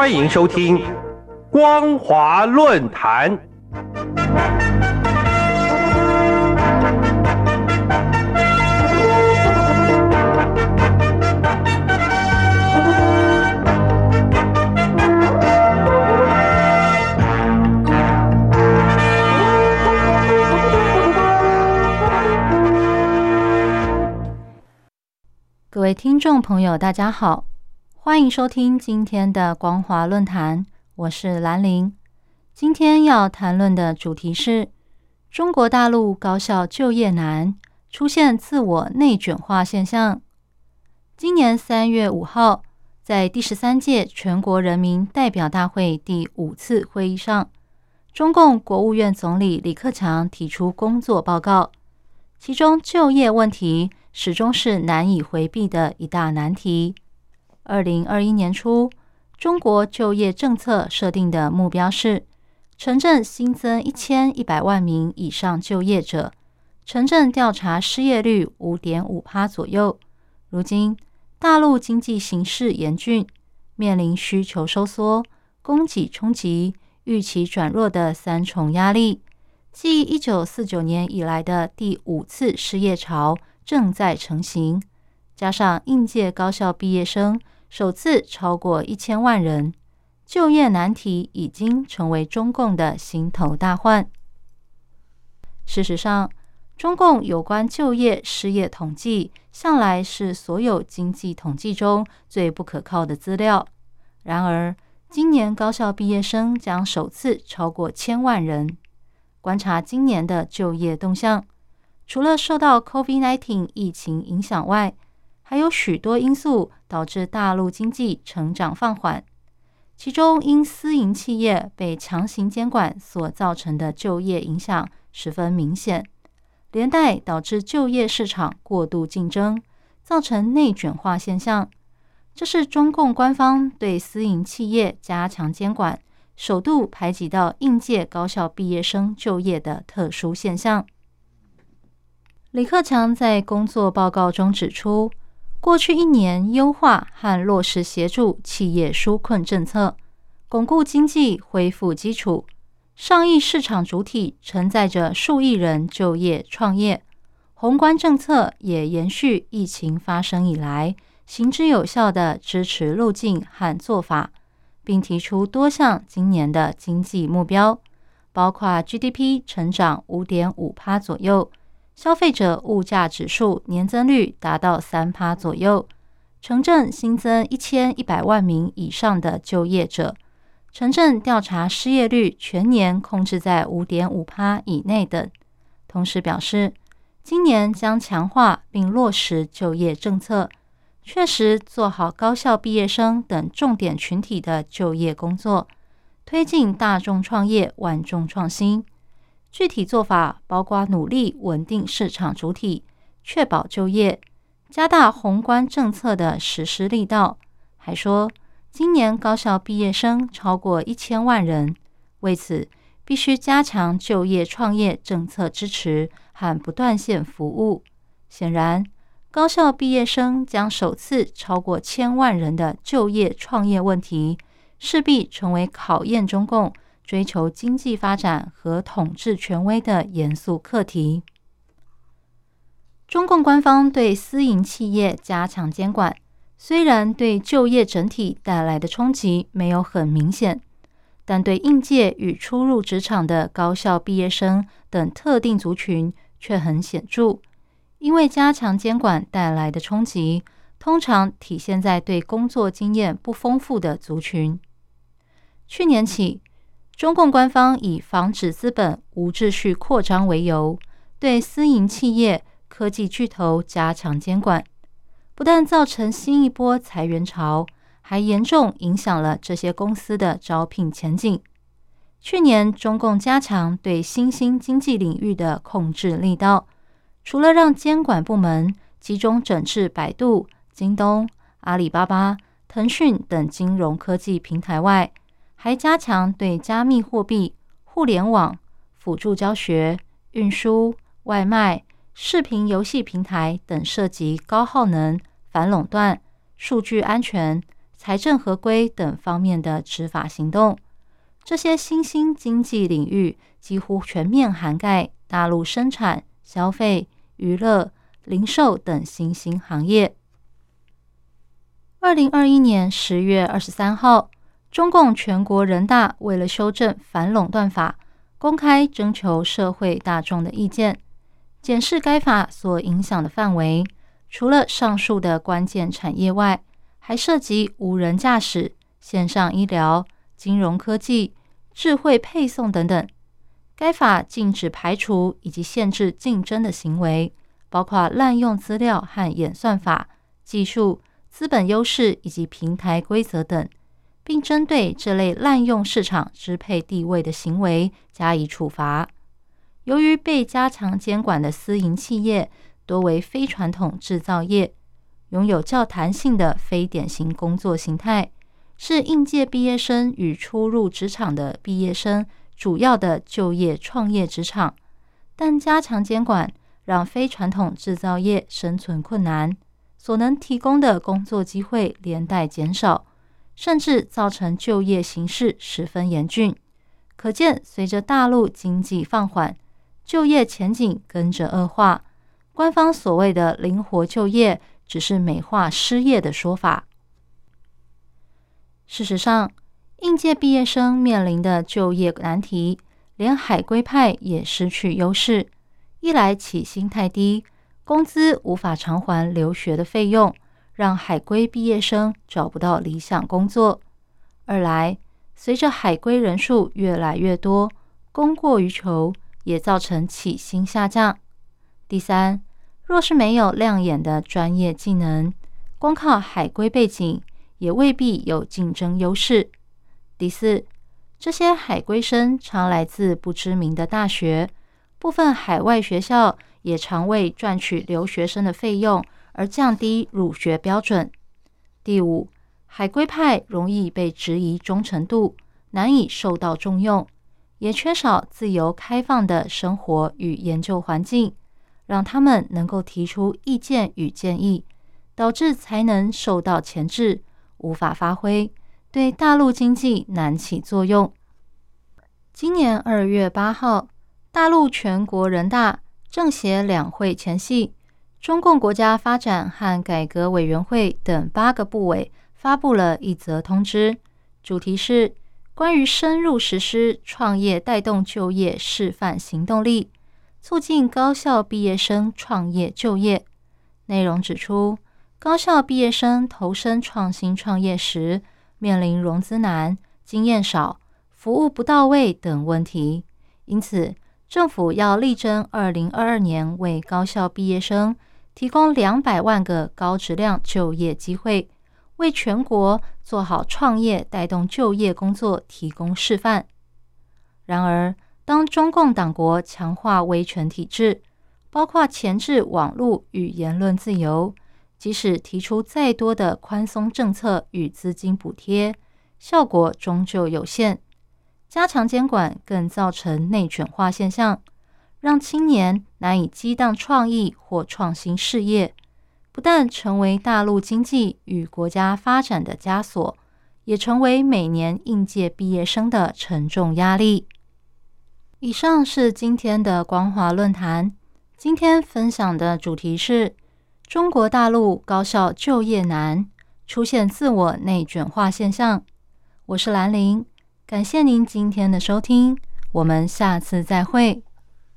欢迎收听《光华论坛》。各位听众朋友，大家好，欢迎收听今天的光华论坛，我是兰陵。今天要谈论的主题是中国大陆高校就业难，出现自我内卷化现象。今年三月五号，在第十三届全国人民代表大会第五次会议上，中共国务院总理李克强提出工作报告，其中就业问题。始终是难以回避的一大难题。二零二一年初，中国就业政策设定的目标是城镇新增一千一百万名以上就业者，城镇调查失业率五点五趴左右。如今，大陆经济形势严峻，面临需求收缩、供给冲击、预期转弱的三重压力，继一九四九年以来的第五次失业潮。正在成型，加上应届高校毕业生首次超过一千万人，就业难题已经成为中共的心头大患。事实上，中共有关就业失业统计向来是所有经济统计中最不可靠的资料。然而，今年高校毕业生将首次超过千万人。观察今年的就业动向。除了受到 COVID-19 疫情影响外，还有许多因素导致大陆经济成长放缓。其中，因私营企业被强行监管所造成的就业影响十分明显，连带导致就业市场过度竞争，造成内卷化现象。这是中共官方对私营企业加强监管，首度排挤到应届高校毕业生就业的特殊现象。李克强在工作报告中指出，过去一年优化和落实协助企业纾困政策，巩固经济恢复基础。上亿市场主体承载着数亿人就业创业，宏观政策也延续疫情发生以来行之有效的支持路径和做法，并提出多项今年的经济目标，包括 GDP 成长五点五趴左右。消费者物价指数年增率达到三趴左右，城镇新增一千一百万名以上的就业者，城镇调查失业率全年控制在五点五趴以内等。同时表示，今年将强化并落实就业政策，确实做好高校毕业生等重点群体的就业工作，推进大众创业、万众创新。具体做法包括努力稳定市场主体，确保就业，加大宏观政策的实施力道。还说，今年高校毕业生超过一千万人，为此必须加强就业创业政策支持和不断线服务。显然，高校毕业生将首次超过千万人的就业创业问题，势必成为考验中共。追求经济发展和统治权威的严肃课题。中共官方对私营企业加强监管，虽然对就业整体带来的冲击没有很明显，但对应届与初入职场的高校毕业生等特定族群却很显著。因为加强监管带来的冲击，通常体现在对工作经验不丰富的族群。去年起。中共官方以防止资本无秩序扩张为由，对私营企业、科技巨头加强监管，不但造成新一波裁员潮，还严重影响了这些公司的招聘前景。去年，中共加强对新兴经济领域的控制力道，除了让监管部门集中整治百度、京东、阿里巴巴、腾讯等金融科技平台外，还加强对加密货币、互联网、辅助教学、运输、外卖、视频游戏平台等涉及高耗能、反垄断、数据安全、财政合规等方面的执法行动。这些新兴经济领域几乎全面涵盖大陆生产、消费、娱乐、零售等新兴行业。二零二一年十月二十三号，中共全国人大为了修正反垄断法，公开征求社会大众的意见，检视该法所影响的范围。除了上述的关键产业外，还涉及无人驾驶、线上医疗、金融科技、智慧配送等等。该法禁止排除以及限制竞争的行为，包括滥用资料和演算法技术。资本优势以及平台规则等，并针对这类滥用市场支配地位的行为加以处罚。由于被加强监管的私营企业多为非传统制造业，拥有较弹性的非典型工作形态，是应届毕业生与初入职场的毕业生主要的就业创业职场。但加强监管让非传统制造业生存困难。所能提供的工作机会连带减少，甚至造成就业形势十分严峻。可见，随着大陆经济放缓，就业前景跟着恶化。官方所谓的灵活就业，只是美化失业的说法。事实上，应届毕业生面临的就业难题，连海归派也失去优势。一来起薪太低。工资无法偿还留学的费用，让海归毕业生找不到理想工作。二来，随着海归人数越来越多，供过于求，也造成起薪下降。第三，若是没有亮眼的专业技能，光靠海归背景也未必有竞争优势。第四，这些海归生常来自不知名的大学，部分海外学校。也常为赚取留学生的费用而降低入学标准。第五，海归派容易被质疑忠诚度，难以受到重用，也缺少自由开放的生活与研究环境，让他们能够提出意见与建议，导致才能受到钳制，无法发挥，对大陆经济难起作用。今年二月八号，大陆全国人大。政协两会前夕，中共国家发展和改革委员会等八个部委发布了一则通知，主题是关于深入实施创业带动就业示范行动力，促进高校毕业生创业就业。内容指出，高校毕业生投身创新创业时，面临融资难、经验少、服务不到位等问题，因此。政府要力争二零二二年为高校毕业生提供两百万个高质量就业机会，为全国做好创业带动就业工作提供示范。然而，当中共党国强化威权体制，包括钳制网络与言论自由，即使提出再多的宽松政策与资金补贴，效果终究有限。加强监管更造成内卷化现象，让青年难以激荡创意或创新事业，不但成为大陆经济与国家发展的枷锁，也成为每年应届毕业生的沉重压力。以上是今天的光华论坛，今天分享的主题是中国大陆高校就业难，出现自我内卷化现象。我是兰陵。感谢您今天的收听，我们下次再会。